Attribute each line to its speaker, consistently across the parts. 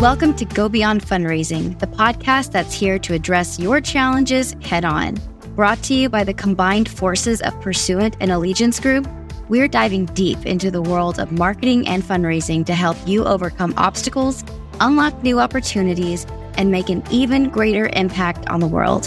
Speaker 1: Welcome to Go Beyond Fundraising, the podcast that's here to address your challenges head on. Brought to you by the combined forces of Pursuant and Allegiance Group, we're diving deep into the world of marketing and fundraising to help you overcome obstacles, unlock new opportunities, and make an even greater impact on the world.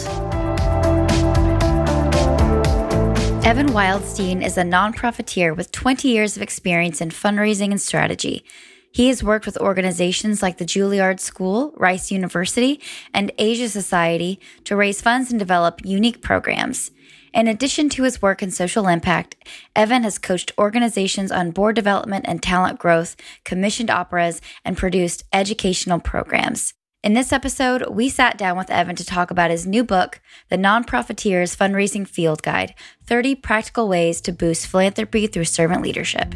Speaker 1: Evan Wildstein is a nonprofiteer with 20 years of experience in fundraising and strategy. He has worked with organizations like the Juilliard School, Rice University, and Asia Society to raise funds and develop unique programs. In addition to his work in social impact, Evan has coached organizations on board development and talent growth, commissioned operas, and produced educational programs. In this episode, we sat down with Evan to talk about his new book, The Nonprofiteer's Fundraising Field Guide 30 Practical Ways to Boost Philanthropy Through Servant Leadership.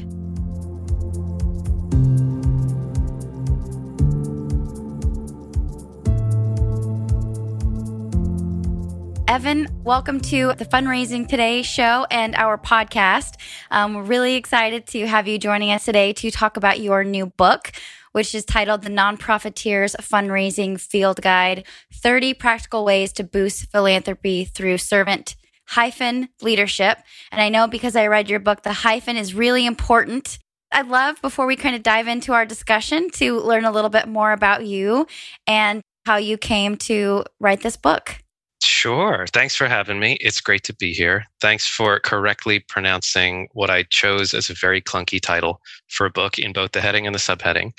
Speaker 1: Evan, welcome to the Fundraising Today show and our podcast. Um, we're really excited to have you joining us today to talk about your new book, which is titled The Nonprofiteer's Fundraising Field Guide 30 Practical Ways to Boost Philanthropy Through Servant hyphen leadership. And I know because I read your book, the hyphen is really important. I'd love, before we kind of dive into our discussion, to learn a little bit more about you and how you came to write this book.
Speaker 2: Sure. Thanks for having me. It's great to be here. Thanks for correctly pronouncing what I chose as a very clunky title for a book in both the heading and the subheading.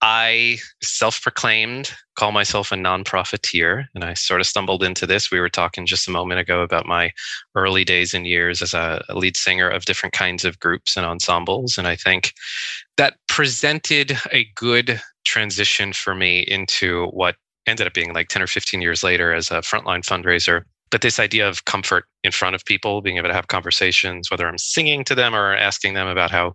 Speaker 2: I self proclaimed call myself a non-profiteer, and I sort of stumbled into this. We were talking just a moment ago about my early days and years as a, a lead singer of different kinds of groups and ensembles. And I think that presented a good transition for me into what ended up being like 10 or 15 years later as a frontline fundraiser. But this idea of comfort in front of people, being able to have conversations, whether I'm singing to them or asking them about how,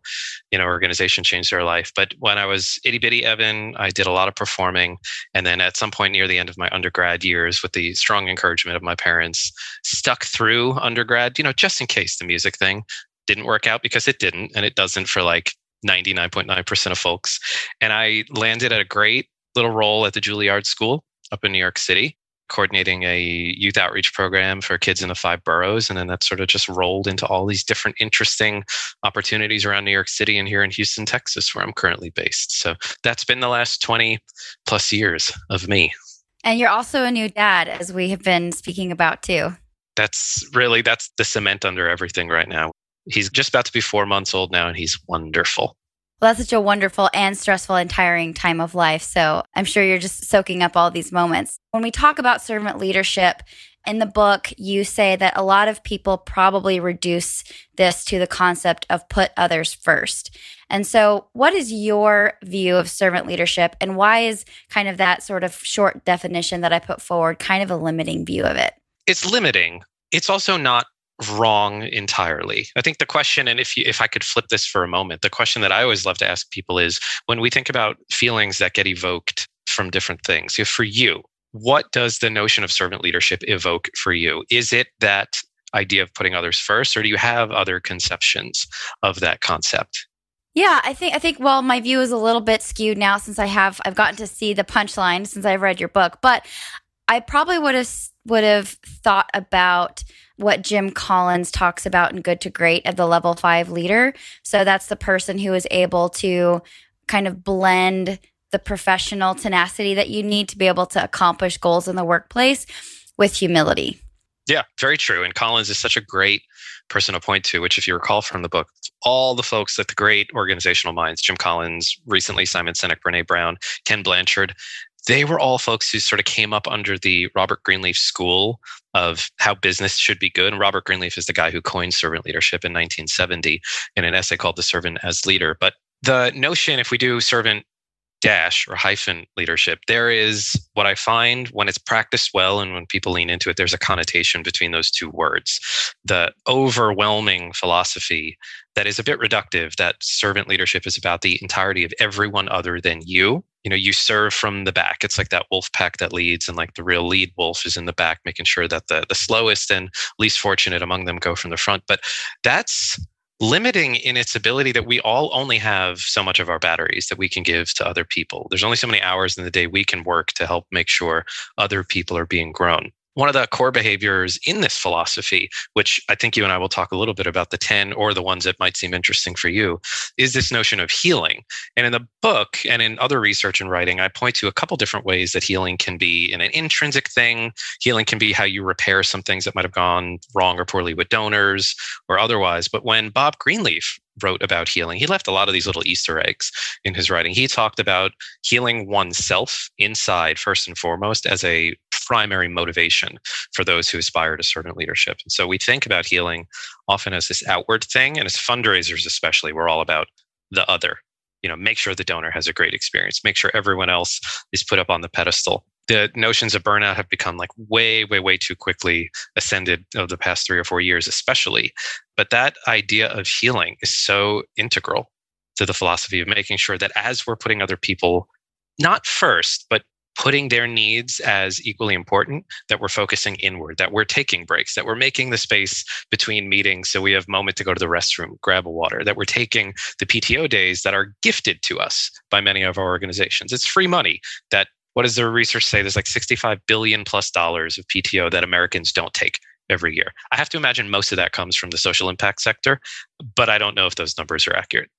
Speaker 2: you know, organization changed their life. But when I was itty bitty Evan, I did a lot of performing. And then at some point near the end of my undergrad years, with the strong encouragement of my parents, stuck through undergrad, you know, just in case the music thing didn't work out because it didn't. And it doesn't for like 99.9% of folks. And I landed at a great little role at the Juilliard School up in New York City, coordinating a youth outreach program for kids in the five boroughs. And then that sort of just rolled into all these different interesting opportunities around New York City and here in Houston, Texas, where I'm currently based. So that's been the last 20 plus years of me.
Speaker 1: And you're also a new dad, as we have been speaking about too.
Speaker 2: That's really that's the cement under everything right now. He's just about to be four months old now, and he's wonderful.
Speaker 1: Well, that's such a wonderful and stressful and tiring time of life. So I'm sure you're just soaking up all these moments. When we talk about servant leadership in the book, you say that a lot of people probably reduce this to the concept of put others first. And so, what is your view of servant leadership, and why is kind of that sort of short definition that I put forward kind of a limiting view of it?
Speaker 2: It's limiting. It's also not wrong entirely. I think the question, and if you, if I could flip this for a moment, the question that I always love to ask people is when we think about feelings that get evoked from different things, if for you, what does the notion of servant leadership evoke for you? Is it that idea of putting others first, or do you have other conceptions of that concept?
Speaker 1: Yeah, I think I think well, my view is a little bit skewed now since I have I've gotten to see the punchline since I've read your book, but I probably would have would have thought about what Jim Collins talks about in Good to Great of the level five leader. So that's the person who is able to kind of blend the professional tenacity that you need to be able to accomplish goals in the workplace with humility.
Speaker 2: Yeah, very true. And Collins is such a great person to point to, which, if you recall from the book, all the folks at the great organizational minds Jim Collins, recently Simon Sinek, Brene Brown, Ken Blanchard they were all folks who sort of came up under the Robert Greenleaf school of how business should be good. And Robert Greenleaf is the guy who coined servant leadership in 1970 in an essay called The Servant as Leader. But the notion, if we do servant dash or hyphen leadership, there is what I find when it's practiced well and when people lean into it, there's a connotation between those two words. The overwhelming philosophy that is a bit reductive that servant leadership is about the entirety of everyone other than you. You know, you serve from the back. It's like that wolf pack that leads, and like the real lead wolf is in the back, making sure that the, the slowest and least fortunate among them go from the front. But that's limiting in its ability that we all only have so much of our batteries that we can give to other people. There's only so many hours in the day we can work to help make sure other people are being grown one of the core behaviors in this philosophy, which I think you and I will talk a little bit about the 10 or the ones that might seem interesting for you, is this notion of healing. And in the book and in other research and writing, I point to a couple different ways that healing can be in an intrinsic thing. Healing can be how you repair some things that might have gone wrong or poorly with donors or otherwise. But when Bob Greenleaf wrote about healing. He left a lot of these little Easter eggs in his writing. He talked about healing oneself inside, first and foremost, as a primary motivation for those who aspire to servant leadership. And so we think about healing often as this outward thing, and as fundraisers, especially, we're all about the other. You know, make sure the donor has a great experience, make sure everyone else is put up on the pedestal. The notions of burnout have become like way, way, way too quickly ascended over the past three or four years, especially. But that idea of healing is so integral to the philosophy of making sure that as we're putting other people not first, but putting their needs as equally important that we're focusing inward that we're taking breaks that we're making the space between meetings so we have moment to go to the restroom grab a water that we're taking the pto days that are gifted to us by many of our organizations. It's free money that what does the research say? There's like 65 billion plus dollars of pto that americans don't take every year. I have to imagine most of that comes from the social impact sector but i don't know if those numbers are accurate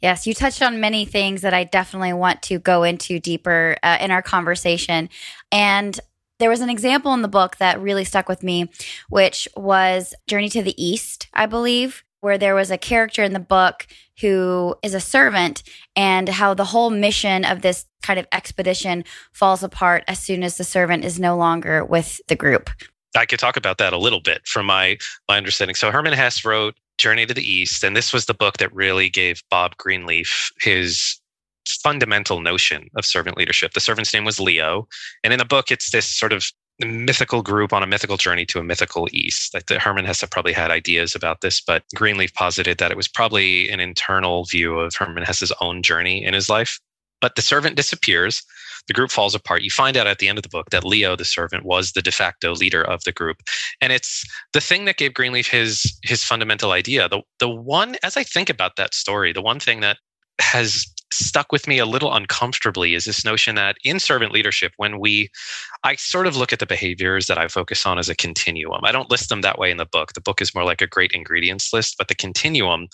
Speaker 1: Yes, you touched on many things that I definitely want to go into deeper uh, in our conversation. And there was an example in the book that really stuck with me, which was Journey to the East, I believe, where there was a character in the book who is a servant and how the whole mission of this kind of expedition falls apart as soon as the servant is no longer with the group.
Speaker 2: I could talk about that a little bit from my my understanding. So Hermann Hesse wrote Journey to the East. And this was the book that really gave Bob Greenleaf his fundamental notion of servant leadership. The servant's name was Leo. And in the book, it's this sort of mythical group on a mythical journey to a mythical East. Like the Hermann Hesse probably had ideas about this, but Greenleaf posited that it was probably an internal view of Hermann Hesse's own journey in his life. But the servant disappears the group falls apart. You find out at the end of the book that Leo, the servant, was the de facto leader of the group. And it's the thing that gave Greenleaf his his fundamental idea. The the one, as I think about that story, the one thing that has stuck with me a little uncomfortably is this notion that in servant leadership, when we, I sort of look at the behaviors that I focus on as a continuum. I don't list them that way in the book. The book is more like a great ingredients list, but the continuum,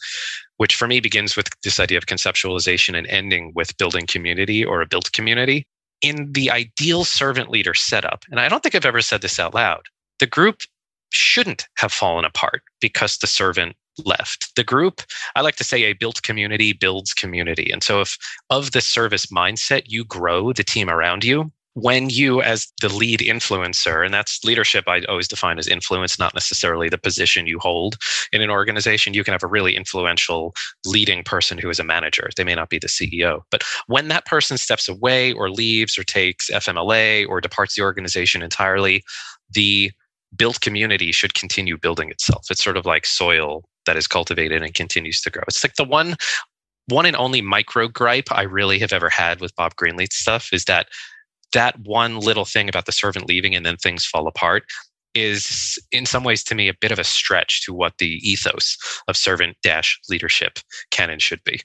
Speaker 2: which for me begins with this idea of conceptualization and ending with building community or a built community, in the ideal servant leader setup, and I don't think I've ever said this out loud, the group shouldn't have fallen apart because the servant left. The group, I like to say a built community builds community. And so if of the service mindset you grow the team around you, when you as the lead influencer and that's leadership i always define as influence not necessarily the position you hold in an organization you can have a really influential leading person who is a manager. They may not be the ceo but when that person steps away or leaves or takes fmla or departs the organization entirely the built community should continue building itself. It's sort of like soil that is cultivated and continues to grow. It's like the one one and only micro gripe I really have ever had with Bob greenleaf's stuff is that that one little thing about the servant leaving and then things fall apart is in some ways to me a bit of a stretch to what the ethos of servant dash leadership can and should be.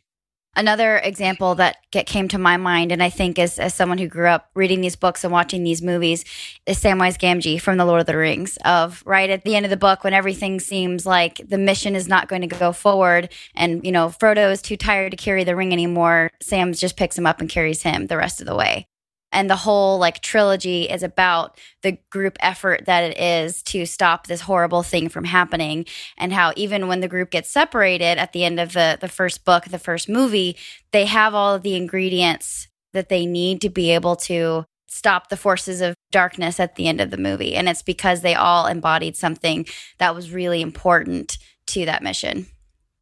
Speaker 1: Another example that came to my mind and i think as, as someone who grew up reading these books and watching these movies is samwise gamgee from the lord of the rings of right at the end of the book when everything seems like the mission is not going to go forward and you know frodo is too tired to carry the ring anymore. Sam just picks him up and carries him the rest of the way and the whole like trilogy is about the group effort that it is to stop this horrible thing from happening and how even when the group gets separated at the end of the the first book the first movie they have all of the ingredients that they need to be able to stop the forces of darkness at the end of the movie and it's because they all embodied something that was really important to that mission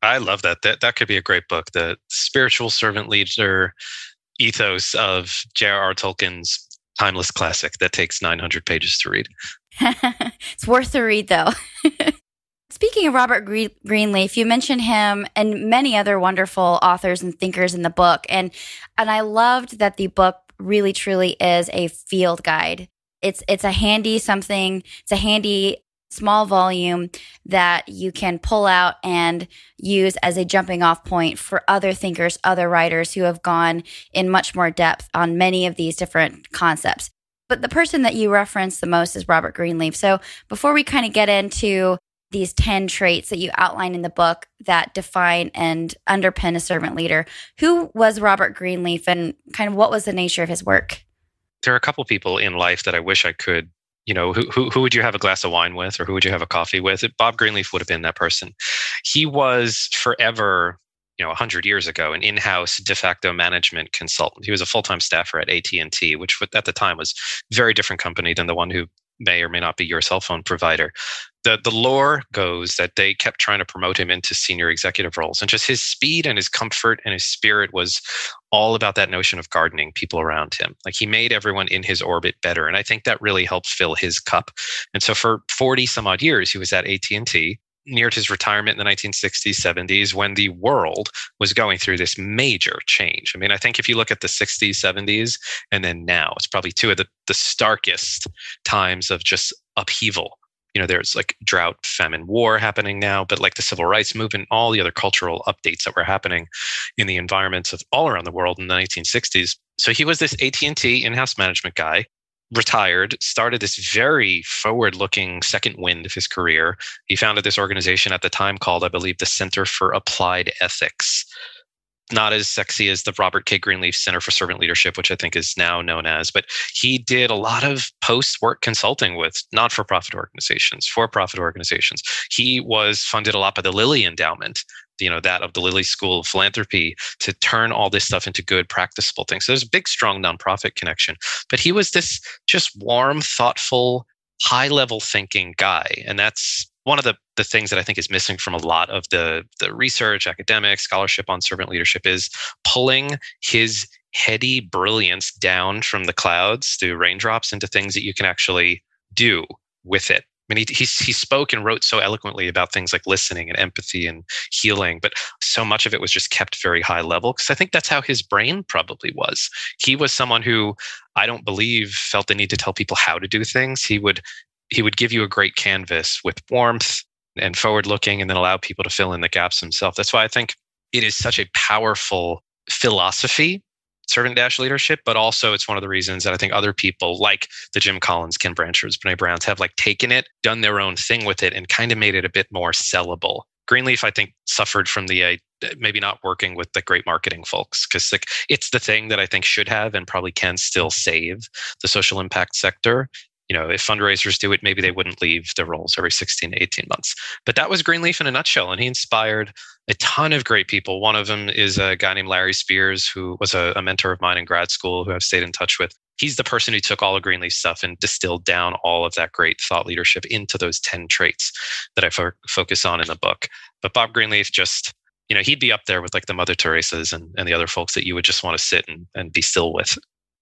Speaker 2: I love that. That that could be a great book. The spiritual servant leader ethos of J.R.R. Tolkien's timeless classic that takes 900 pages to read.
Speaker 1: it's worth the read, though. Speaking of Robert Greenleaf, you mentioned him and many other wonderful authors and thinkers in the book, and and I loved that the book really truly is a field guide. It's it's a handy something. It's a handy small volume that you can pull out and use as a jumping off point for other thinkers, other writers who have gone in much more depth on many of these different concepts. But the person that you reference the most is Robert Greenleaf. So before we kind of get into these 10 traits that you outline in the book that define and underpin a servant leader, who was Robert Greenleaf and kind of what was the nature of his work?
Speaker 2: There are a couple people in life that I wish I could you know, who, who, who would you have a glass of wine with or who would you have a coffee with? Bob Greenleaf would have been that person. He was forever you know 100 years ago an in-house de facto management consultant he was a full-time staffer at at&t which at the time was very different company than the one who may or may not be your cell phone provider. The, the lore goes that they kept trying to promote him into senior executive roles and just his speed and his comfort and his spirit was all about that notion of gardening people around him. Like he made everyone in his orbit better and i think that really helped fill his cup. And so for 40 some odd years he was at at&t near to his retirement in the 1960s, 70s, when the world was going through this major change. I mean, I think if you look at the 60s, 70s, and then now, it's probably two of the, the starkest times of just upheaval. You know, there's like drought, famine, war happening now, but like the civil rights movement, all the other cultural updates that were happening in the environments of all around the world in the 1960s. So he was this AT&T in-house management guy retired, started this very forward looking second wind of his career. He founded this organization at the time called, I believe, the Center for Applied Ethics. Not as sexy as the Robert K. Greenleaf Center for Servant Leadership, which I think is now known as, but he did a lot of post work consulting with not for profit organizations, for profit organizations. He was funded a lot by the Lilly Endowment, you know that of the Lilly School of Philanthropy to turn all this stuff into good practicable things. So there's a big strong nonprofit connection. But he was this just warm, thoughtful, high level thinking guy. And that's one of the, the things that I think is missing from a lot of the, the research, academic, scholarship on servant leadership is pulling his heady brilliance down from the clouds through raindrops into things that you can actually do with it I mean, he, he, he spoke and wrote so eloquently about things like listening and empathy and healing, but so much of it was just kept very high level because I think that's how his brain probably was. He was someone who I don't believe felt the need to tell people how to do things. He would he would give you a great canvas with warmth and forward looking and then allow people to fill in the gaps himself. That's why I think it is such a powerful philosophy servant dash leadership, but also it's one of the reasons that I think other people like the Jim Collins, Ken Blanchards, Brene Browns have like taken it, done their own thing with it, and kind of made it a bit more sellable. Greenleaf, I think, suffered from the uh, maybe not working with the great marketing folks because like it's the thing that I think should have and probably can still save the social impact sector you know, if fundraisers do it, maybe they wouldn't leave their roles every 16 to 18 months. But that was Greenleaf in a nutshell. And he inspired a ton of great people. One of them is a guy named Larry Spears, who was a, a mentor of mine in grad school, who I've stayed in touch with. He's the person who took all of Greenleaf stuff and distilled down all of that great thought leadership into those 10 traits that I fo- focus on in the book. But Bob Greenleaf just, you know, he'd be up there with like the Mother Teresa's and, and the other folks that you would just want to sit and, and be still with.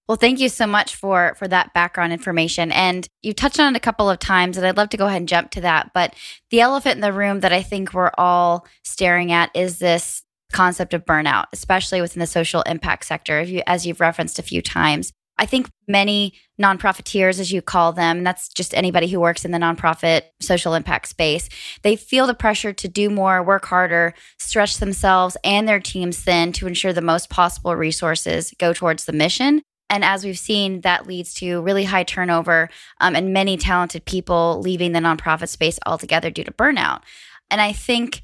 Speaker 1: Well, thank you so much for for that background information. And you touched on it a couple of times, and I'd love to go ahead and jump to that. But the elephant in the room that I think we're all staring at is this concept of burnout, especially within the social impact sector, you, as you've referenced a few times. I think many nonprofiteers, as you call them, and that's just anybody who works in the nonprofit social impact space, they feel the pressure to do more, work harder, stretch themselves and their teams thin to ensure the most possible resources go towards the mission and as we've seen, that leads to really high turnover um, and many talented people leaving the nonprofit space altogether due to burnout. And I think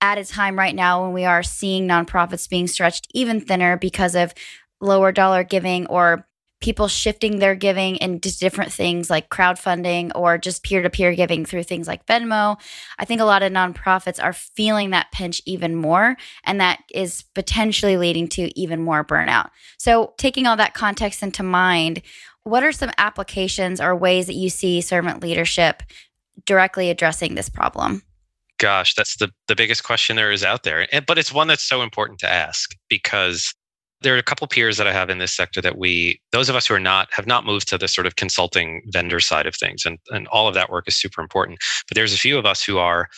Speaker 1: at a time right now when we are seeing nonprofits being stretched even thinner because of lower dollar giving or people shifting their giving into different things like crowdfunding or just peer to peer giving through things like Venmo. I think a lot of nonprofits are feeling that pinch even more, and that is potentially leading to even more burnout. So, taking all that context into mind, what are some applications or ways that you see servant leadership directly addressing this problem?
Speaker 2: Gosh, that's the, the biggest question there is out there. But it's one that's so important to ask because there are a couple peers that I have in this sector that we, those of us who are not, have not moved to the sort of consulting vendor side of things. And, and all of that work is super important. But there's a few of us who are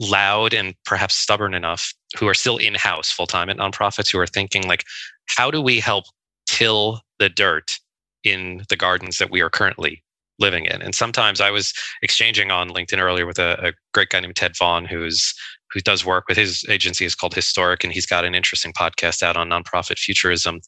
Speaker 2: loud and perhaps stubborn enough who are still in house full time at nonprofits who are thinking, like, how do we help till the dirt in the gardens that we are currently living in. And sometimes I was exchanging on LinkedIn earlier with a, a great guy named Ted Vaughn, who's who does work with his agency is called Historic, and he's got an interesting podcast out on nonprofit futurism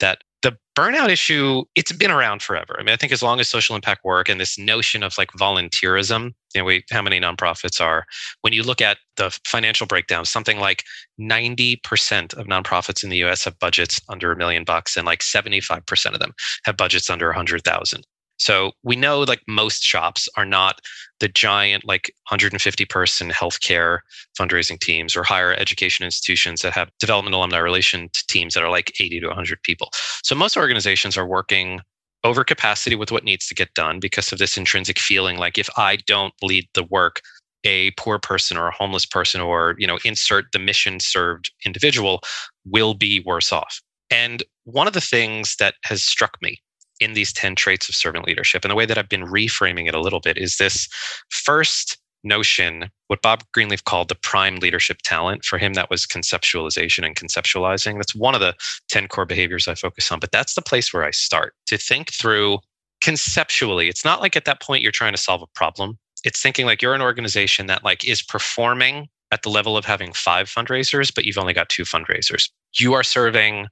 Speaker 2: that the burnout issue it's been around forever. I mean i think as long as social impact work and this notion of like volunteerism you know we, how many nonprofits are when you look at the financial breakdown something like 90% of nonprofits in the us have budgets under a million bucks and like 75% of them have budgets under 100000 so we know like most shops are not the giant like 150 person healthcare fundraising teams or higher education institutions that have development alumni relation teams that are like 80 to 100 people. So most organizations are working over capacity with what needs to get done because of this intrinsic feeling like if I don't lead the work, a poor person or a homeless person or you know insert the mission served individual will be worse off. And one of the things that has struck me in these 10 traits of servant leadership. And the way that I've been reframing it a little bit is this first notion, what Bob Greenleaf called the prime leadership talent. For him, that was conceptualization and conceptualizing. That's one of the 10 core behaviors I focus on. But that's the place where I start to think through conceptually. It's not like at that point you're trying to solve a problem. It's thinking like you're an organization that like is performing at the level of having five fundraisers, but you've only got two fundraisers. You are serving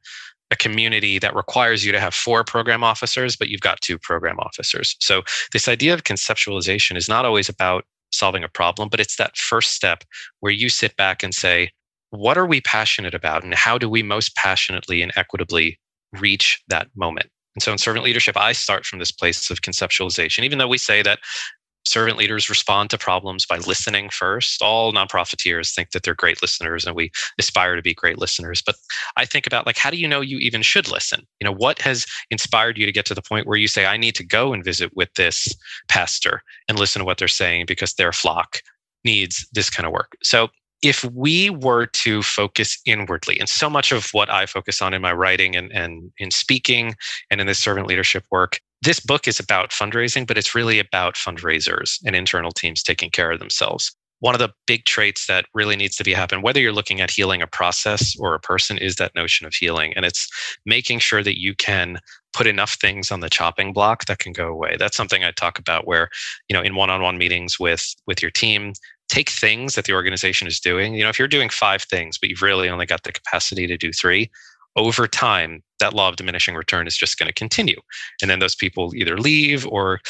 Speaker 2: a community that requires you to have four program officers, but you've got two program officers. So, this idea of conceptualization is not always about solving a problem, but it's that first step where you sit back and say, what are we passionate about? And how do we most passionately and equitably reach that moment? And so in servant leadership, I start from this place of conceptualization, even though we say that servant leaders respond to problems by listening first. All nonprofiteers think that they're great listeners and we aspire to be great listeners. But I think about like, how do you know you even should listen? You know, what has inspired you to get to the point where you say, I need to go and visit with this pastor and listen to what they're saying because their flock needs this kind of work. So if we were to focus inwardly, and so much of what I focus on in my writing and, and in speaking and in this servant leadership work this book is about fundraising, but it's really about fundraisers and internal teams taking care of themselves. One of the big traits that really needs to be happen, whether you're looking at healing a process or a person, is that notion of healing. And it's making sure that you can put enough things on the chopping block that can go away. That's something I talk about where, you know, in one-on-one meetings with with your team, take things that the organization is doing. You know, if you're doing five things, but you've really only got the capacity to do three, over time, that law of diminishing return is just going to continue. And then those people either leave or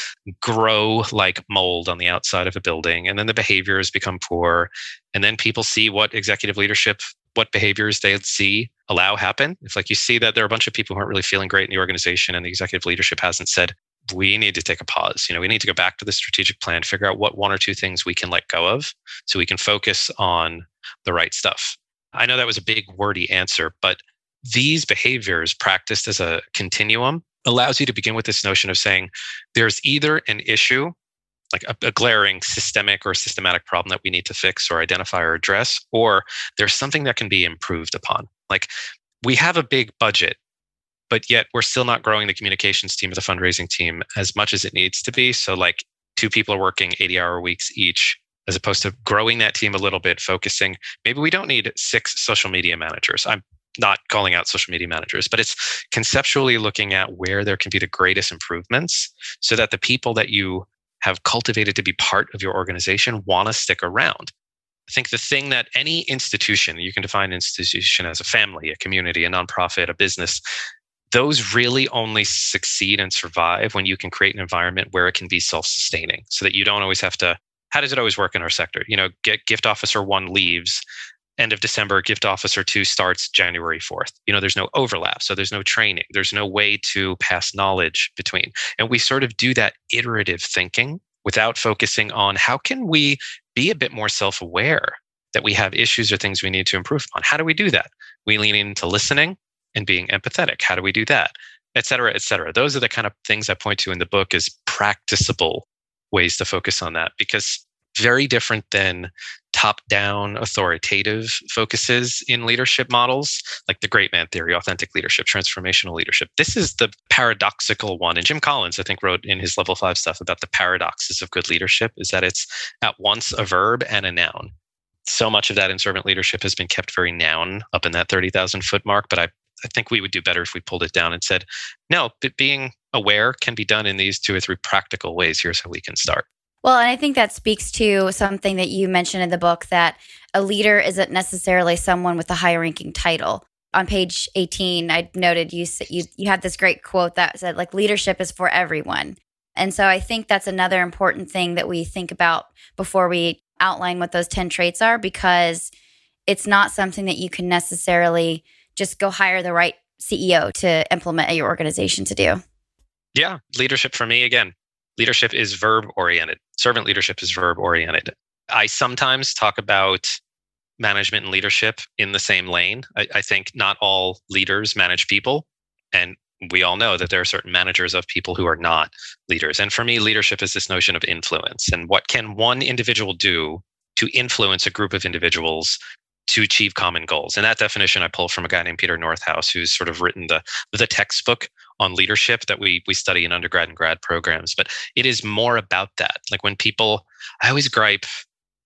Speaker 2: grow like mold on the outside of a building. And then the behaviors become poor. And then people see what executive leadership, what behaviors they see allow happen. If like you see that there are a bunch of people who aren't really feeling great in the organization and the executive leadership hasn't said, we need to take a pause. You know, we need to go back to the strategic plan, figure out what one or two things we can let go of so we can focus on the right stuff. I know that was a big wordy answer, but these behaviors practiced as a continuum allows you to begin with this notion of saying there's either an issue like a, a, glaring systemic or systematic problem that we need to fix or identify or address, or there's something that can be improved upon. Like we have a big budget, but yet we're still not growing the communications team or the fundraising team as much as it needs to be. So, like two people are working 80 hour weeks each, as opposed to growing that team a little bit, focusing. Maybe we don't need six social media managers. I'm not calling out social media managers, but it's conceptually looking at where there can be the greatest improvements so that the people that you have cultivated to be part of your organization want to stick around. I think the thing that any institution, you can define an institution as a family, a community, a nonprofit, a business, those really only succeed and survive when you can create an environment where it can be self-sustaining so that you don't always have to how does it always work in our sector you know get gift officer one leaves end of December, gift officer two starts January 4th. You know, there's no overlap. So there's no training. There's no way to pass knowledge between. And we sort of do that iterative thinking without focusing on how can we be a bit more self aware that we have issues or things we need to improve on. How do we do that? We lean into listening and being empathetic. How do we do that? Et cetera, et cetera. Those are the kind of things I point to in the book as practicable ways to focus on that because very different than top down authoritative focuses in leadership models, like the great man theory, authentic leadership, transformational leadership. This is the paradoxical one. And Jim Collins, I think, wrote in his level five stuff about the paradoxes of good leadership is that it's at once a verb and a noun. So much of that in servant leadership has been kept very noun up in that 30,000 foot mark, but I I think we would do better if we pulled it down and said, no, being aware can be done in these two or three practical ways. Here's how we can start.
Speaker 1: Well, and I think that speaks to something that you mentioned in the book that a leader isn't necessarily someone with a high ranking title. On page 18, I noted you you you had this great quote that said like leadership is for everyone. And so I think that's another important thing that we think about before we outline what those 10 traits are because it's not something that you can necessarily just go hire the right CEO to implement at your organization to do.
Speaker 2: Yeah, leadership for me again, leadership is verb oriented. Servant leadership is verb oriented. I sometimes talk about management and leadership in the same lane. I, I, think not all leaders manage people. And we all know that there are certain managers of people who are not leaders. And for me, leadership is this notion of influence. And what can one individual do to influence a group of individuals to achieve common goals. And that definition I pull from a guy named Peter Northouse, who's sort of written the the textbook on leadership that we we study in undergrad and grad programs. But it is more about that. Like when people, I always gripe,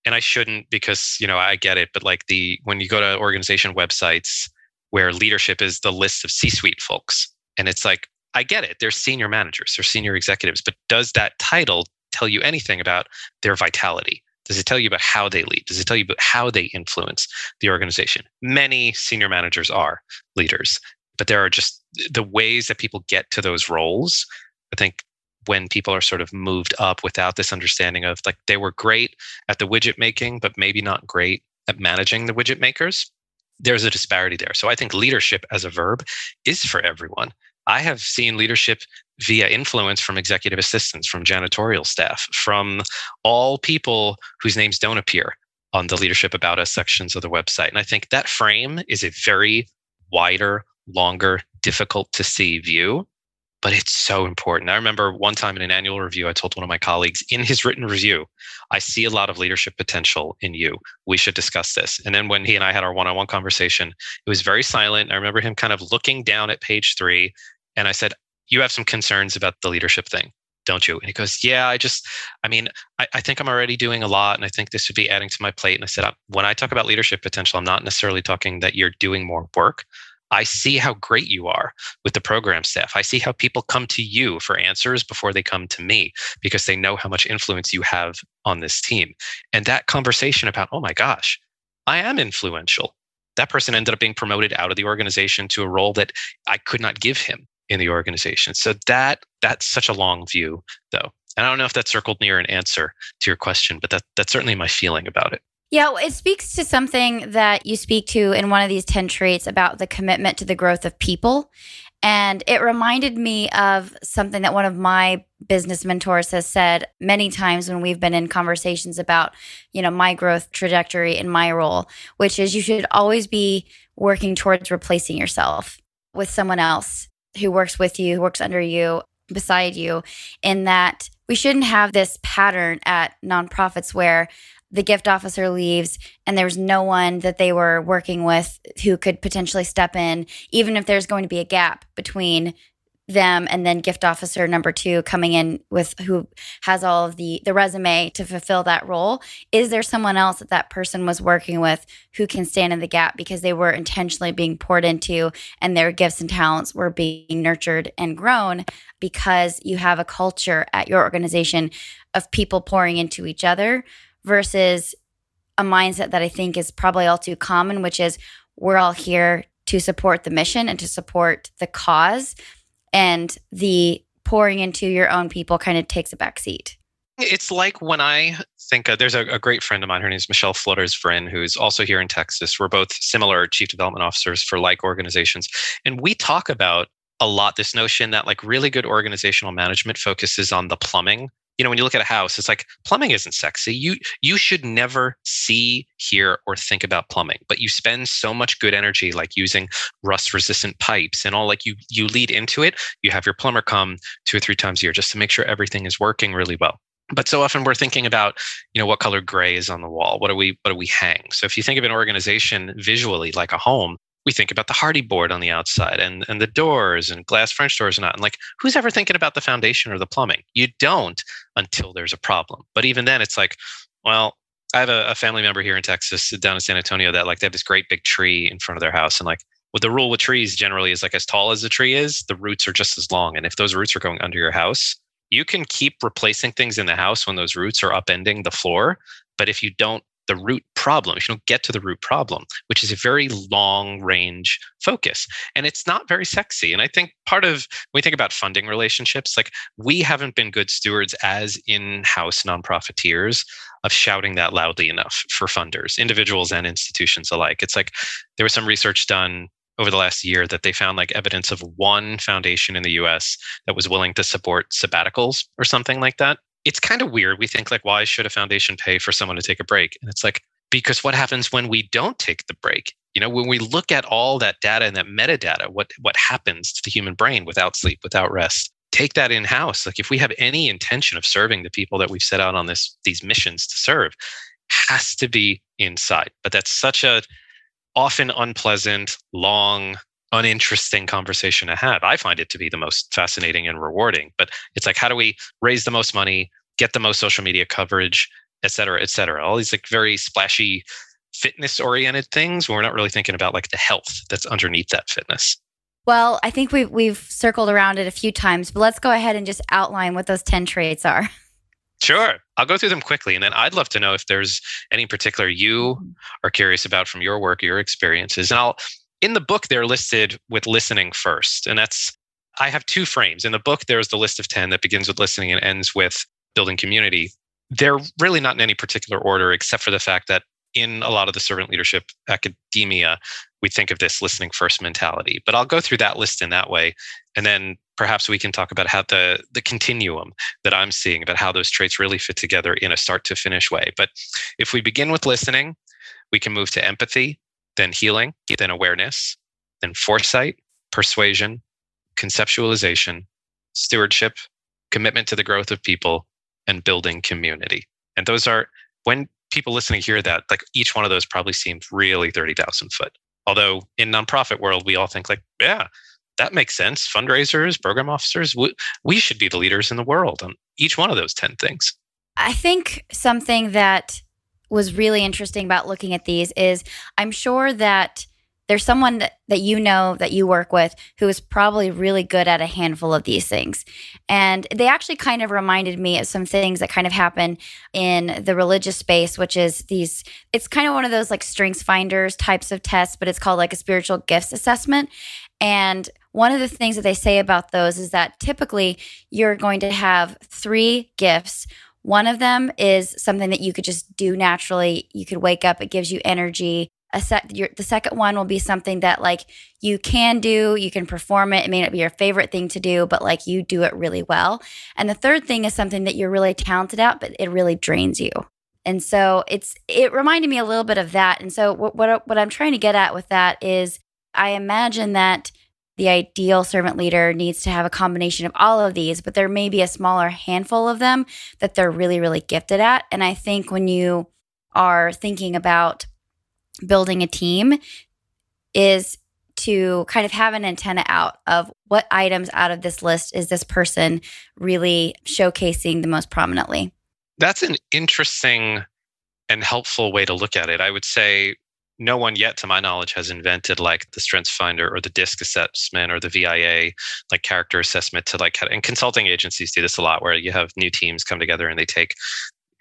Speaker 2: and I shouldn't because you know I get it. But like the when you go to organization websites where leadership is the list of C-suite folks, and it's like I get it. They're senior managers, they're senior executives, but does that title tell you anything about their vitality? Does it tell you about how they lead? Does it tell you about how they influence the organization? Many senior managers are leaders, but there are just the ways that people get to those roles. I think when people are sort of moved up without this understanding of like they were great at the widget making, but maybe not great at managing the widget makers, there's a disparity there. So I think leadership as a verb is for everyone. I have seen leadership via influence from executive assistants, from janitorial staff, from all people whose names don't appear on the leadership about us sections of the website. And I think that frame is a very wider, longer, difficult to see view, but it's so important. I remember one time in an annual review, I told one of my colleagues in his written review, I see a lot of leadership potential in you. We should discuss this. And then when he and I had our one on one conversation, it was very silent. I remember him kind of looking down at page three and I said, You have some concerns about the leadership thing, don't you? And he goes, Yeah, I just, I mean, I, I think I'm already doing a lot. And I think this would be adding to my plate. And I said, uh, When I talk about leadership potential, I'm not necessarily talking that you're doing more work. I see how great you are with the program staff. I see how people come to you for answers before they come to me because they know how much influence you have on this team. And that conversation about, oh my gosh, I am influential. That person ended up being promoted out of the organization to a role that I could not give him in the organization. So that that's such a long view, though. And I don't know if that circled near an answer to your question, but that that's certainly my feeling about it.
Speaker 1: Yeah, it speaks to something that you speak to in one of these 10 traits about the commitment to the growth of people. And it reminded me of something that one of my business mentors has said many times when we've been in conversations about, you know, my growth trajectory in my role, which is you should always be working towards replacing yourself with someone else who works with you, who works under you, beside you, in that we shouldn't have this pattern at nonprofits where the gift officer leaves and there's no one that they were working with who could potentially step in, even if there's going to be a gap between them and then gift officer number two coming in with who has all of the the resume to fulfill that role. Is there someone else that that person was working with who can stand in the gap because they were intentionally being poured into and their gifts and talents were being nurtured and grown because you have a culture at your organization of people pouring into each other versus a mindset that I think is probably all too common which is we're all here to support the mission and to support the cause and the pouring into your own people kind of takes a back seat.
Speaker 2: It's like when I think uh, there's a, a, great friend of mine. Her name is Michelle Flutters Vrin, who's also here in Texas. We're both similar chief development officers for like organizations. And we talk about a lot this notion that like really good organizational management focuses on the plumbing you know when you look at a house it's like plumbing isn't sexy. You you should never see hear or think about plumbing but you spend so much good energy like using rust resistant pipes and all like you you lead into it you have your plumber come two or three times a year just to make sure everything is working really well. But so often we're thinking about you know what color gray is on the wall? What do we what do we hang? So if you think of an organization visually like a home we think about the Hardie board on the outside and, and the doors and glass French doors and not. And like, who's ever thinking about the foundation or the plumbing? You don't until there's a problem. But even then, it's like, well, I have a, a family member here in Texas, uh, down in San Antonio, that like they have this great big tree in front of their house, and like Well, the rule with trees generally is like as tall as the tree is, the roots are just as long. And if those roots are going under your house, you can keep replacing things in the house when those roots are upending the floor. But if you don't the root problem, if you don't get to the root problem, which is a very long range focus. And it's not very sexy. And I think part of when we think about funding relationships, like we haven't been good stewards as in house nonprofiteers of shouting that loudly enough for funders, individuals and institutions alike. It's like there was some research done over the last year that they found like evidence of one foundation in the US that was willing to support sabbaticals or something like that it's kind of weird. We think like, why should a foundation pay for someone to take a break? And it's like, because what happens when we don't take the break? You know, when we look at all that data and that metadata, what what happens to the human brain without sleep, without rest? Take that in house. Like if we have any intention of serving the people that we've set out on this these missions to serve, has to be inside. But that's such a often unpleasant, long, uninteresting conversation to have. I find it to be the most fascinating and rewarding. But it's like, how do we raise the most money, get the most social media coverage, et cetera, et cetera? All these like very splashy fitness oriented things when we're not really thinking about like the health that's underneath that fitness.
Speaker 1: Well, I think we've we've circled around it a few times, but let's go ahead and just outline what those 10 traits are.
Speaker 2: Sure. I'll go through them quickly. And then I'd love to know if there's any particular you mm-hmm. are curious about from your work, your experiences. And I'll in the book, they're listed with listening first. And that's, I have two frames. In the book, there's the list of 10 that begins with listening and ends with building community. They're really not in any particular order, except for the fact that in a lot of the servant leadership academia, we think of this listening first mentality. But I'll go through that list in that way. And then perhaps we can talk about how the, the continuum that I'm seeing about how those traits really fit together in a start to finish way. But if we begin with listening, we can move to empathy, then healing, then awareness, then foresight, persuasion, conceptualization, stewardship, commitment to the growth of people, and building community. And those are, when people listening hear that, like each one of those probably seems really 30,000 foot. Although in nonprofit world, we all think like, yeah, that makes sense. Fundraisers, program officers, we, we should be the leaders in the world on each one of those 10 things.
Speaker 1: I think something that was really interesting about looking at these is I'm sure that there's someone that, that you know that you work with who is probably really good at a handful of these things. And they actually kind of reminded me of some things that kind of happen in the religious space, which is these, it's kind of one of those like strengths finders types of tests, but it's called like a spiritual gifts assessment. And one of the things that they say about those is that typically you're going to have three gifts one of them is something that you could just do naturally. You could wake up, it gives you energy. A set, your, the second one will be something that like you can do, you can perform it. It may not be your favorite thing to do, but like you do it really well. And the third thing is something that you're really talented at, but it really drains you. And so it's it reminded me a little bit of that. And so what what, what I'm trying to get at with that is I imagine that the ideal servant leader needs to have a combination of all of these, but there may be a smaller handful of them that they're really, really gifted at. And I think when you are thinking about building a team, is to kind of have an antenna out of what items out of this list is this person really showcasing the most prominently.
Speaker 2: That's an interesting and helpful way to look at it. I would say no one yet, to my knowledge, has invented like the Strengths Finder or the DISC assessment or the VIA, like character assessment to like, and consulting agencies do this a lot where you have new teams come together and they take,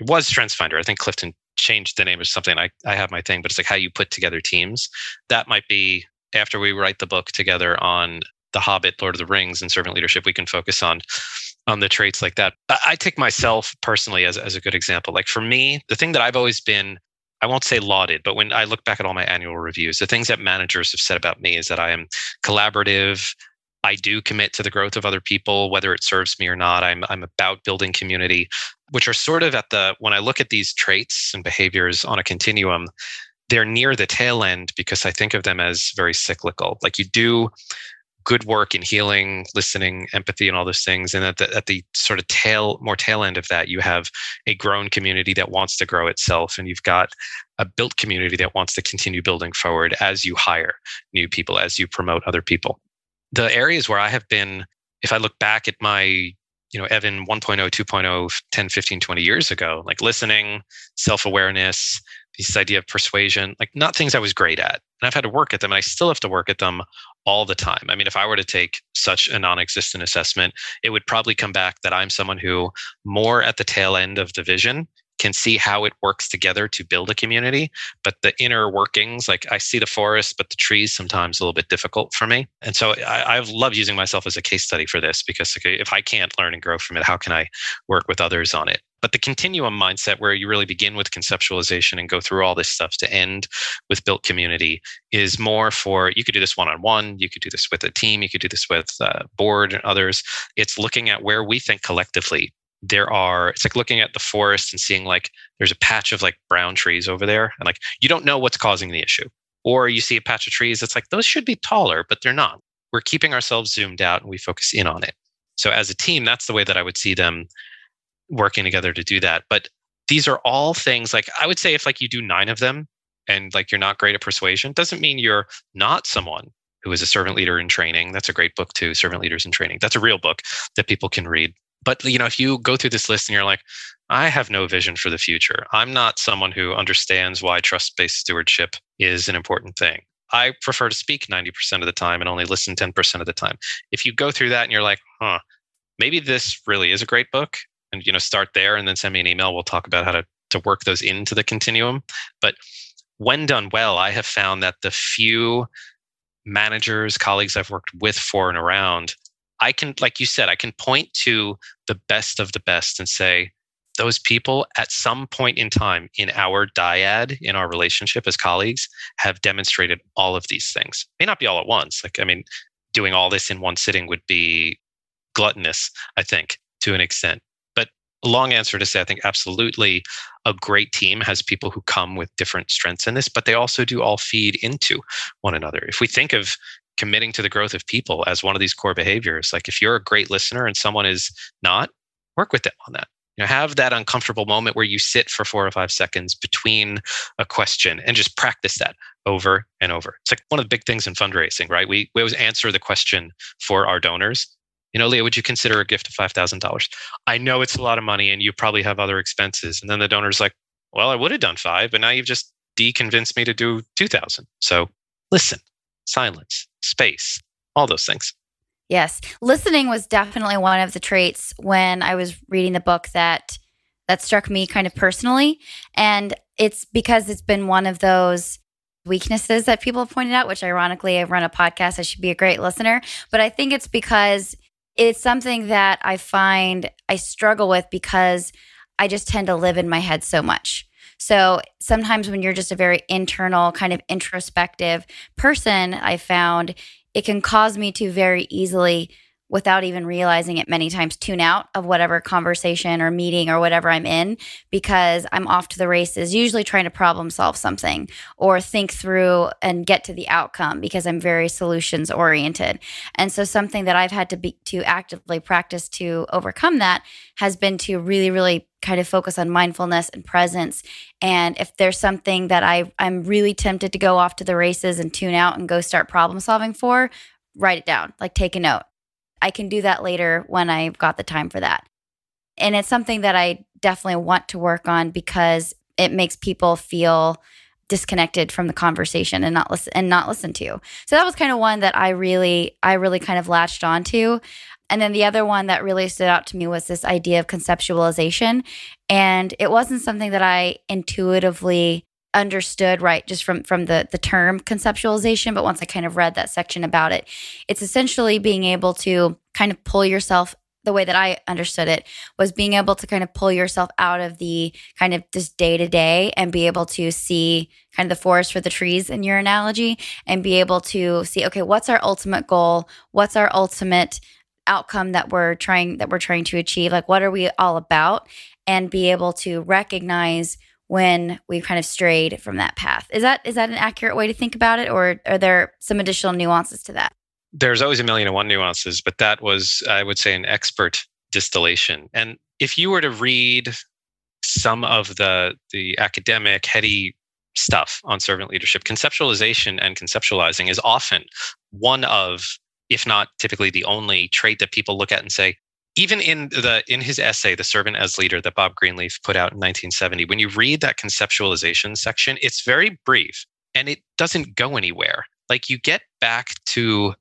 Speaker 2: it was Strengths Finder. I think Clifton changed the name of something. I, I have my thing, but it's like how you put together teams. That might be after we write the book together on The Hobbit, Lord of the Rings, and servant leadership, we can focus on on the traits like that. I take myself personally as, as a good example. Like for me, the thing that I've always been I won't say lauded, but when I look back at all my annual reviews, the things that managers have said about me is that I am collaborative. I do commit to the growth of other people, whether it serves me or not. I'm, I'm about building community, which are sort of at the, when I look at these traits and behaviors on a continuum, they're near the tail end because I think of them as very cyclical. Like you do good work in healing, listening, empathy, and all those things. And at the, at the sort of tail, more tail end of that, you have a grown community that wants to grow itself, and you've got a built community that wants to continue building forward as you hire new people, as you promote other people. The areas where I have been, if I look back at my you know evan 1.0 2.0 10 15 20 years ago like listening self-awareness this idea of persuasion, like not things I was great at. And I've had to work at them and I still have to work at them all the time. I mean, if I were to take such a non existent assessment, it would probably come back that I'm someone who more at the tail end of the vision can see how it works together to build a community. But the inner workings, like I see the forest, but the trees sometimes a little bit difficult for me. And so I, I love using myself as a case study for this because if I can't learn and grow from it, how can I work with others on it? But the continuum mindset, where you really begin with conceptualization and go through all this stuff to end with built community, is more for you could do this one on one, you could do this with a team, you could do this with a board and others. It's looking at where we think collectively there are it's like looking at the forest and seeing like there's a patch of like brown trees over there and like you don't know what's causing the issue. Or you see a patch of trees that's like those should be taller but they're not. We're keeping ourselves zoomed out and we focus in on it. So as a team that's the way that i would see them working together to do that. But these are all things like i would say if like you do nine of them and like you're not great at persuasion doesn't mean you're not someone who is a servant leader in training. That's a great book too servant leaders in training. That's a real book that people can read but you know if you go through this list and you're like i have no vision for the future. I'm not someone who understands why trust-based stewardship is an important thing. I prefer to speak 90% of the time and only listen 10% of the time. If you go through that and you're like huh maybe this really is a great book and you know start there and then send me an email we'll talk about how to to work those into the continuum. But when done well i have found that the few managers colleagues i've worked with for and around I can, like you said, I can point to the best of the best and say, those people at some point in time in our dyad, in our relationship as colleagues, have demonstrated all of these things. May not be all at once. Like, I mean, doing all this in one sitting would be gluttonous, I think, to an extent. But long answer to say, I think absolutely a great team has people who come with different strengths in this, but they also do all feed into one another. If we think of committing to the growth of people as one of these core behaviors. Like if you're a great listener and someone is not, work with them on that. You know, have that uncomfortable moment where you sit for four or five seconds between a question and just practice that over and over. It's like one of the big things in fundraising, right? We, we always answer the question for our donors. You know, Leah, would you consider a gift of $5,000? I know it's a lot of money and you probably have other expenses. And then the donor's like, well, I would have done five, but now you've just deconvinced me to do 2000. So listen, silence, space, all those things.
Speaker 1: Yes. Listening was definitely one of the traits when I was reading the book that that struck me kind of personally and it's because it's been one of those weaknesses that people have pointed out which ironically I run a podcast I should be a great listener but I think it's because it's something that I find I struggle with because I just tend to live in my head so much. So sometimes when you're just a very internal, kind of introspective person, I found it can cause me to very easily without even realizing it many times tune out of whatever conversation or meeting or whatever I'm in because I'm off to the races, usually trying to problem solve something or think through and get to the outcome because I'm very solutions oriented. And so something that I've had to be to actively practice to overcome that has been to really really kind of focus on mindfulness and presence and if there's something that I I'm really tempted to go off to the races and tune out and go start problem solving for, write it down, like take a note I can do that later when I've got the time for that. And it's something that I definitely want to work on because it makes people feel disconnected from the conversation and not listen and not listen to. So that was kind of one that I really I really kind of latched onto. And then the other one that really stood out to me was this idea of conceptualization. And it wasn't something that I intuitively understood right just from from the the term conceptualization but once i kind of read that section about it it's essentially being able to kind of pull yourself the way that i understood it was being able to kind of pull yourself out of the kind of this day to day and be able to see kind of the forest for the trees in your analogy and be able to see okay what's our ultimate goal? What's our ultimate outcome that we're trying that we're trying to achieve? Like what are we all about? And be able to recognize when we've kind of strayed from that path. Is that is that an accurate way to think about it, or are there some additional nuances to that?
Speaker 2: There's always a million and one nuances, but that was, I would say, an expert distillation. And if you were to read some of the the academic heady stuff on servant leadership, conceptualization and conceptualizing is often one of, if not typically the only trait that people look at and say, even in the in his essay the servant as leader that bob greenleaf put out in 1970 when you read that conceptualization section it's very brief and it doesn't go anywhere like you get back to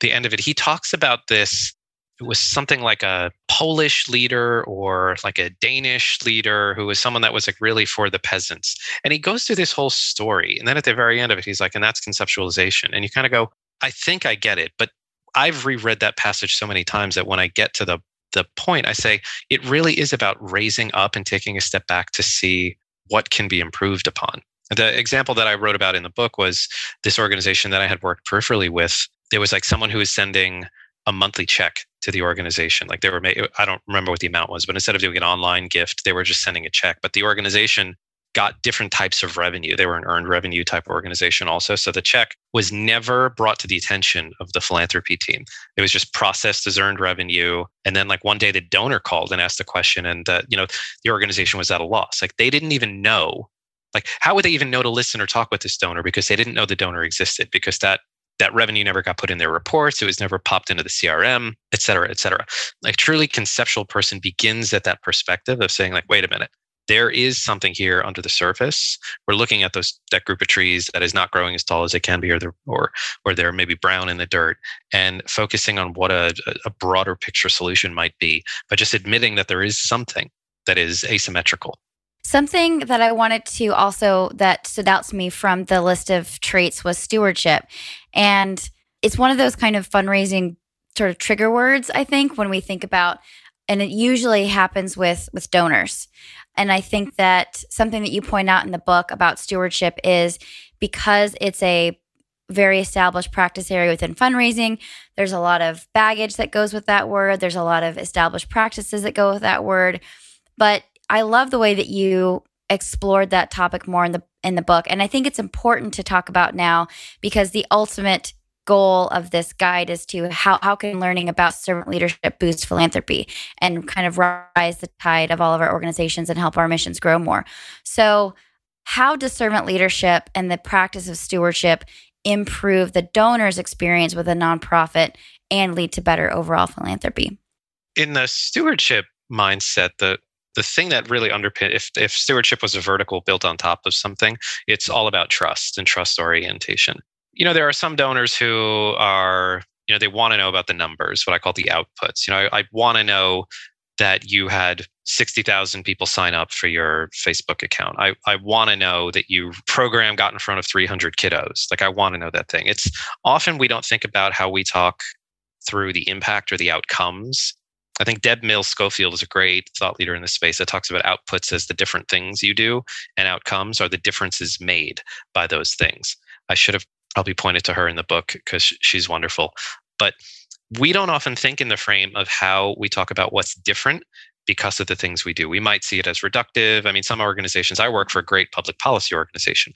Speaker 2: the end of it he talks about this it was something like a Polish leader or like a Danish leader who was someone that was like really for the peasants. And he goes through this whole story. And then at the very end of it, he's like, and that's conceptualization. And you kind of go, I think I get it. But I've reread that passage so many times that when I get to the the point, I say it really is about raising up and taking a step back to see what can be improved upon. The example that I wrote about in the book was this organization that I had worked peripherally with. There was like someone who was sending a monthly check to the organization. Like they were, I don't remember what the amount was, but instead of doing an online gift, they were just sending a check. But the organization got different types of revenue. They were an earned revenue type organization also. So the check was never brought to the attention of the philanthropy team. It was just processed as earned revenue. And then like one day the donor called and asked the question and you know, the organization was at a loss. Like they didn't even know like how would they even know to listen or talk with this donor because they didn't know the donor existed because that that revenue never got put in their reports it was never popped into the crm et cetera et cetera like truly conceptual person begins at that perspective of saying like wait a minute there is something here under the surface. We're looking at those that group of trees that is not growing as tall as it can be, or they're or or they're maybe brown in the dirt, and focusing on what a, a broader picture solution might be, but just admitting that there is something that is asymmetrical.
Speaker 1: Something that I wanted to also that stood out to me from the list of traits was stewardship. And it's one of those kind of fundraising sort of trigger words, I think, when we think about and it usually happens with with donors and I think that something that you point out in the book about stewardship is because it's a very established practice area within fundraising, there's a lot of baggage that goes with that word. There's a lot of established practices that go with that word. But I love the way that you explored that topic more in the in the book and I think it's important to talk about now because the ultimate goal of this guide is to how, how can learning about servant leadership boost philanthropy and kind of rise the tide of all of our organizations and help our missions grow more. So, how does servant leadership and the practice of stewardship improve the donor's experience with a nonprofit and lead to better overall philanthropy?
Speaker 2: In the stewardship mindset, the the thing that really underpin if if stewardship was a vertical built on top of something, it's all about trust and trust orientation you know, there are some donors who are, you know, they want to know about the numbers, what I call the outputs. You know, I, I want to know that you had 60,000 people sign up for your Facebook account. I, I want to know that you program got in front of 300 kiddos. Like, I want to know that thing. It's often we don't think about how we talk through the impact or the outcomes. I think Deb Mills Scofield is a great thought leader in this space that talks about outputs as the different things you do, and outcomes are the differences made by those things. I should have I'll be pointed to her in the book because she's wonderful. But we don't often think in the frame of how we talk about what's different because of the things we do. We might see it as reductive. I mean, some organizations, I work for a great public policy organization.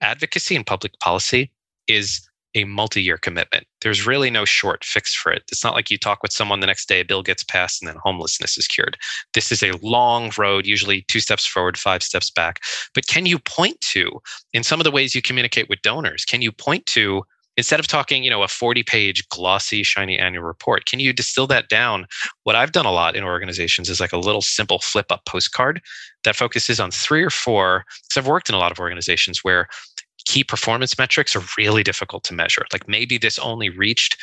Speaker 2: Advocacy and public policy is a multi-year commitment. There's really no short fix for it. It's not like you talk with someone the next day, a bill gets passed, and then homelessness is cured. This is a long road, usually two steps forward, five steps back. But can you point to, in some of the ways you communicate with donors, can you point to instead of talking you know a 40 page glossy shiny annual report can you distill that down what i've done a lot in organizations is like a little simple flip up postcard that focuses on three or four because i've worked in a lot of organizations where key performance metrics are really difficult to measure. Like maybe this only reached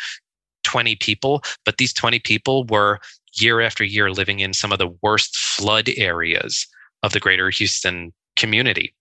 Speaker 2: 20 people, but these 20 people were year after year living in some of the worst flood areas of the greater Houston community.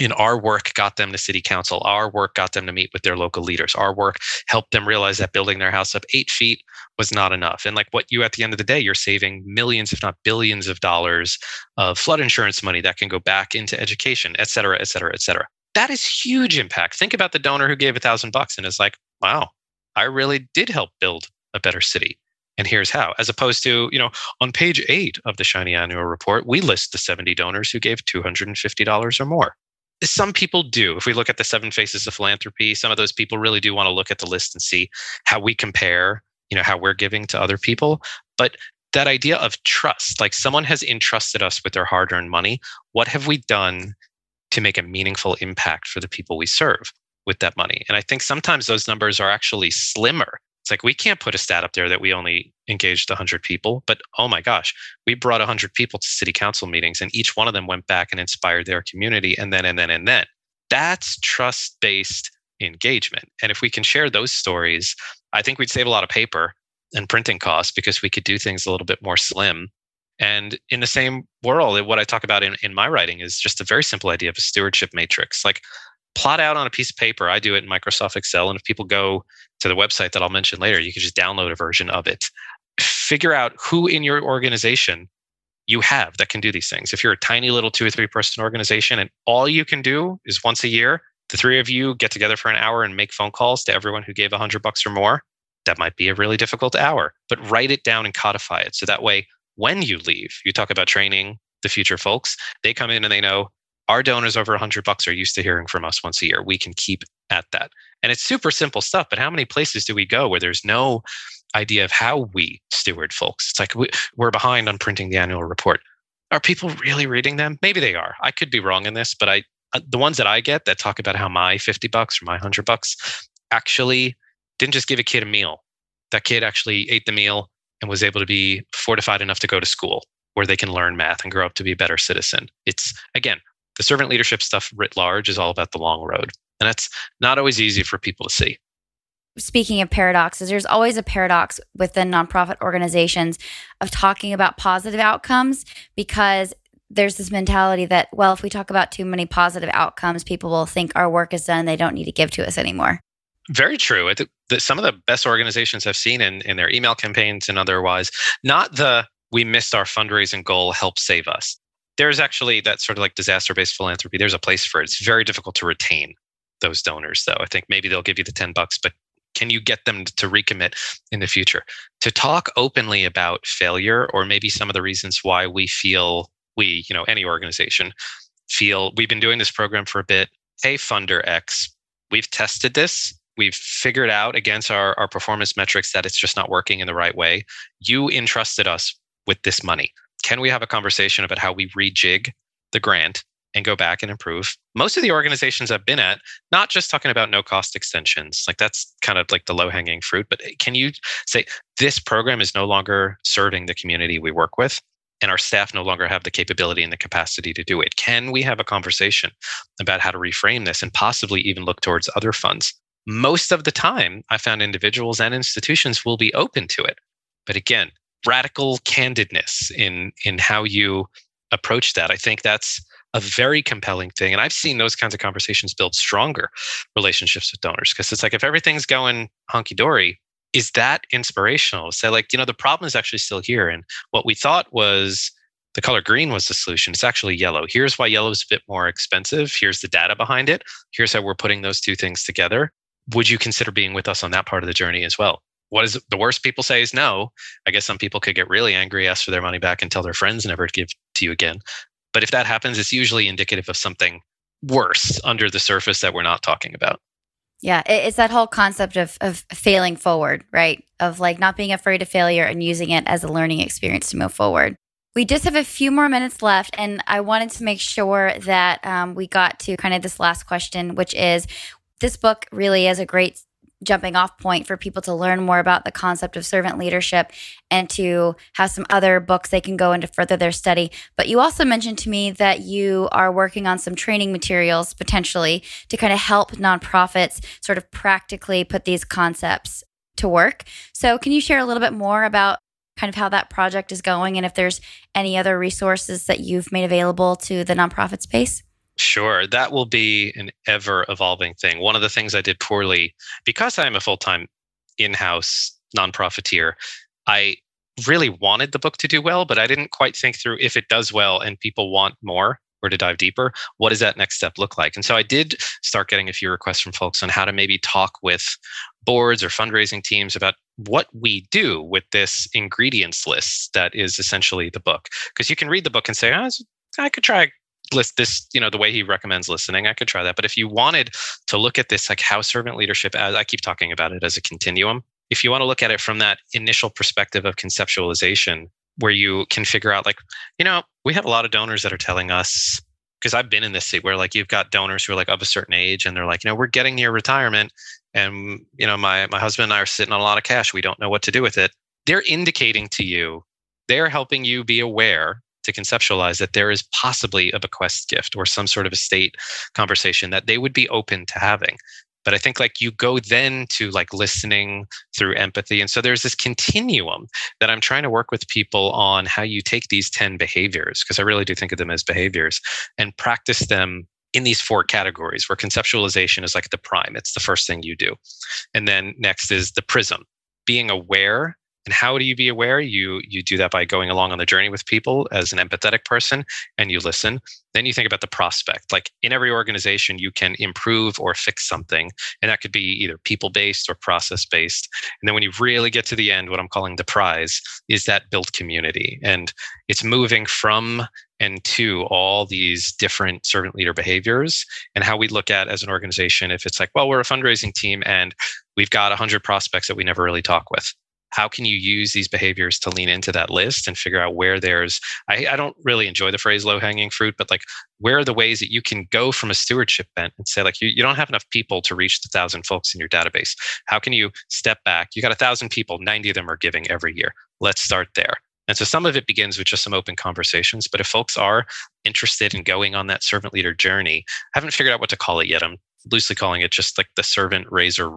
Speaker 2: And our work got them to city council. Our work got them to meet with their local leaders. Our work helped them realize that building their house up eight feet was not enough. And like what you, at the end of the day, you're saving millions, if not billions of dollars of flood insurance money that can go back into education, et cetera, et cetera, et cetera that is huge impact. Think about the donor who gave a thousand bucks and is like, wow, I really did help build a better city. And here's how, as opposed to, you know, on page eight of the Shiny Annual Report, we list the 70 donors who gave $250 or more. Some people do. If we look at the seven faces of philanthropy, some of those people really do want to look at the list and see how we compare, you know, how we're giving to other people. But that idea of trust, like someone has entrusted us with their hard earned money. What have we done to make a meaningful impact for the people we serve with that money. And I think sometimes those numbers are actually slimmer. It's like we can't put a stat up there that we only engaged 100 people, but oh my gosh, we brought 100 people to city council meetings and each one of them went back and inspired their community and then and then and then. That's trust-based engagement. And if we can share those stories, I think we'd save a lot of paper and printing costs because we could do things a little bit more slim. And in the same world, what I talk about in, in my writing is just a very simple idea of a stewardship matrix. Like plot out on a piece of paper. I do it in Microsoft Excel. And if people go to the website that I'll mention later, you can just download a version of it. Figure out who in your organization you have that can do these things. If you're a tiny little two or three person organization and all you can do is once a year, the three of you get together for an hour and make phone calls to everyone who gave a hundred bucks or more, that might be a really difficult hour, but write it down and codify it. So that way, when you leave, you talk about training the future folks, they come in and they know our donors over 100 bucks are used to hearing from us once a year. We can keep at that. And it's super simple stuff, but how many places do we go where there's no idea of how we steward folks? It's like we're behind on printing the annual report. Are people really reading them? Maybe they are. I could be wrong in this, but I uh, the ones that I get that talk about how my 50 bucks or my 100 bucks actually didn't just give a kid a meal. That kid actually ate the meal and was able to be fortified enough to go to school where they can learn math and grow up to be a better citizen. It's again, the servant leadership stuff writ large is all about the long road. And that's not always easy for people to see.
Speaker 1: Speaking of paradoxes, there's always a paradox within nonprofit organizations of talking about positive outcomes because there's this mentality that, well, if we talk about too many positive outcomes, people will think our work is done. They don't need to give to us anymore.
Speaker 2: Very true. some of the best organizations I've seen in, in their email campaigns and otherwise, not the we missed our fundraising goal, help save us there's actually that sort of like disaster based philanthropy. There's a place for it. It's very difficult to retain those donors, though. I think maybe they'll give you the 10 bucks, but can you get them to recommit in the future? To talk openly about failure or maybe some of the reasons why we feel we, you know, any organization feel we've been doing this program for a bit. Hey, funder X, we've tested this. We've figured out against our, our performance metrics that it's just not working in the right way. You entrusted us with this money can we have a conversation about how we rejig the grant and go back and improve? Most of the organizations I've been at, not just talking about no cost extensions, like that's kind of like the low hanging fruit, but can you say this program is no longer serving the community we work with? And our staff no longer have the capability and the capacity to do it. Can we have a conversation about how to reframe this and possibly even look towards other funds? Most of the time, I found individuals and institutions will be open to it. But again, radical candidness in in how you approach that. I think that's a very compelling thing. And I've seen those kinds of conversations build stronger relationships with donors because it's like if everything's going hunky dory, is that inspirational? Say, like, you know, the problem is actually still here. And what we thought was the color green was the solution. It's actually yellow. Here's why yellow is a bit more expensive. Here's the data behind it. Here's how we're putting those two things together. Would you consider being with us on that part of the journey as well? what is the worst people say is no. I guess some people could get really angry, ask for their money back, and tell their friends never to give to you again. But if that happens, it's usually indicative of something worse under the surface that we're not talking about.
Speaker 1: Yeah, it's that whole concept of of failing forward, right? Of like not being afraid of failure and using it as a learning experience to move forward. We just have a few more minutes left, and I wanted to make sure that um, we got to kind of this last question, which is this book really is a great jumping off point for people to learn more about the concept of servant leadership and to have some other books they can go into further their study. But you also mentioned to me that you are working on some training materials potentially to kind of help nonprofits sort of practically put these concepts to work. So, can you share a little bit more about kind of how that project is going and if there's any other resources that you've made available to the nonprofit space?
Speaker 2: Sure, that will be an ever evolving thing. One of the things I did poorly because I am a full time in house nonprofiteer, I really wanted the book to do well, but I didn't quite think through if it does well and people want more or to dive deeper, what does that next step look like? And so I did start getting a few requests from folks on how to maybe talk with boards or fundraising teams about what we do with this ingredients list that is essentially the book. Because you can read the book and say, oh, I could try list this you know the way he recommends listening i could try that but if you wanted to look at this like how servant leadership as i keep talking about it as a continuum if you want to look at it from that initial perspective of conceptualization where you can figure out like you know we have a lot of donors that are telling us because i've been in this seat where like you've got donors who are like of a certain age and they're like you know we're getting near retirement and you know my my husband and I are sitting on a lot of cash. We don't know what to do with it. They're indicating to you, they're helping you be aware to conceptualize that there is possibly a bequest gift or some sort of estate conversation that they would be open to having. But i think like you go then to like listening through empathy. And so there's this continuum that i'm trying to work with people on how you take these 10 behaviors because i really do think of them as behaviors and practice them in these four categories where conceptualization is like the prime. It's the first thing you do. And then next is the prism being aware and how do you be aware? You you do that by going along on the journey with people as an empathetic person and you listen. Then you think about the prospect. Like in every organization you can improve or fix something and that could be either people based or process based and then when you really get to the end what i'm calling the prize is that built community. And it's moving from and to all these different servant leader behaviors and how we look at as an organization if it's like well we're a fundraising team and we've got 100 prospects that we never really talk with how can you use these behaviors to lean into that list and figure out where there's I, I don't really enjoy the phrase low hanging fruit but like where are the ways that you can go from a stewardship bent and say like you, you don't have enough people to reach the thousand folks in your database. How can you step back? You got a thousand people 90 of them are giving every year. Let's start there. And so some of it begins with just some open conversations but if folks are interested in going on that servant leader journey i haven't figured out what to call it yet i'm loosely calling it just like the servant razor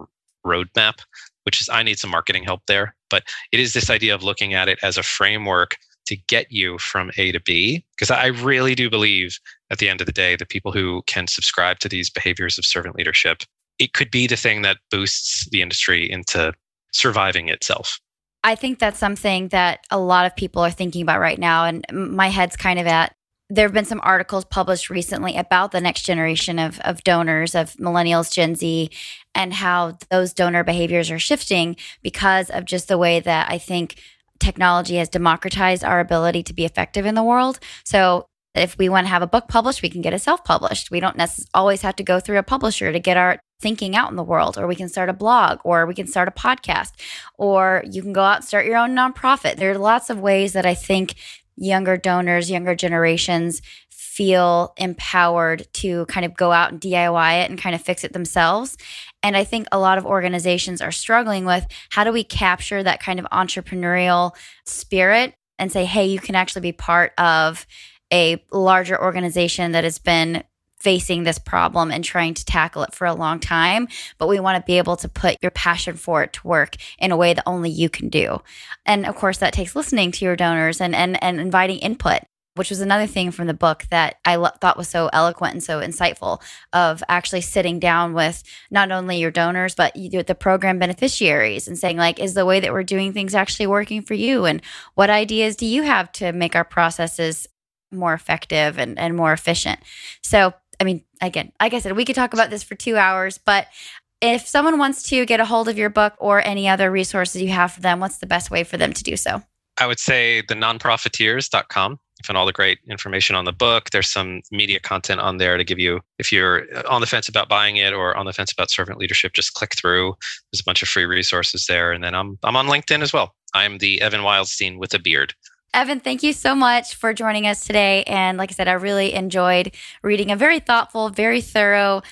Speaker 2: roadmap which is I need some marketing help there. But it is this idea of looking at it as a framework to get you from A to B. Because I really do believe at the end of the day, the people who can subscribe to these behaviors of servant leadership, it could be the thing that boosts the industry into surviving itself.
Speaker 1: I think that's something that a lot of people are thinking about right now. And my head's kind of at there have been some articles published recently about the next generation of, of donors, of millennials, Gen Z, and how those donor behaviors are shifting because of just the way that I think technology has democratized our ability to be effective in the world. So if we want to have a book published, we can get it self published. We don't always have to go through a publisher to get our thinking out in the world, or we can start a blog, or we can start a podcast, or you can go out and start your own nonprofit. There are lots of ways that I think younger donors, younger generations feel empowered to kind of go out and DIY it and kind of fix it themselves. And I think a lot of organizations are struggling with how do we capture that kind of entrepreneurial spirit and say, hey, you can actually be part of a larger organization that has been facing this problem and trying to tackle it for a long time, but we want to be able to put your passion for it to work in a way that only you can do. And of course, that takes listening to your donors and and, and inviting input. Which was another thing from the book that I lo- thought was so eloquent and so insightful of actually sitting down with not only your donors, but the program beneficiaries and saying, like, is the way that we're doing things actually working for you? And what ideas do you have to make our processes more effective and, and more efficient? So I mean, again, like I said, we could talk about this for two hours, but if someone wants to get a hold of your book or any other resources you have for them, what's the best way for them to do so?
Speaker 2: I would say the nonprofiteers.com. You find all the great information on the book. There's some media content on there to give you, if you're uh, on the fence about buying it or on the fence about servant leadership, just click through. There's a bunch of free resources there. And then I'm, I'm on LinkedIn as well. I'm the Evan Wildstein with a beard.
Speaker 1: Evan, thank you so much for joining us today. And like I said, I really enjoyed reading a very thoughtful, very thorough,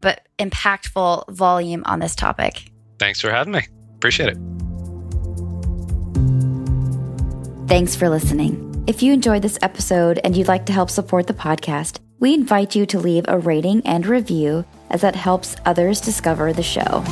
Speaker 1: but impactful volume on this topic.
Speaker 2: Thanks for having me. Appreciate it.
Speaker 1: Thanks for listening. If you enjoyed this episode and you'd like to help support the podcast, we invite you to leave a rating and review as that helps others discover the show.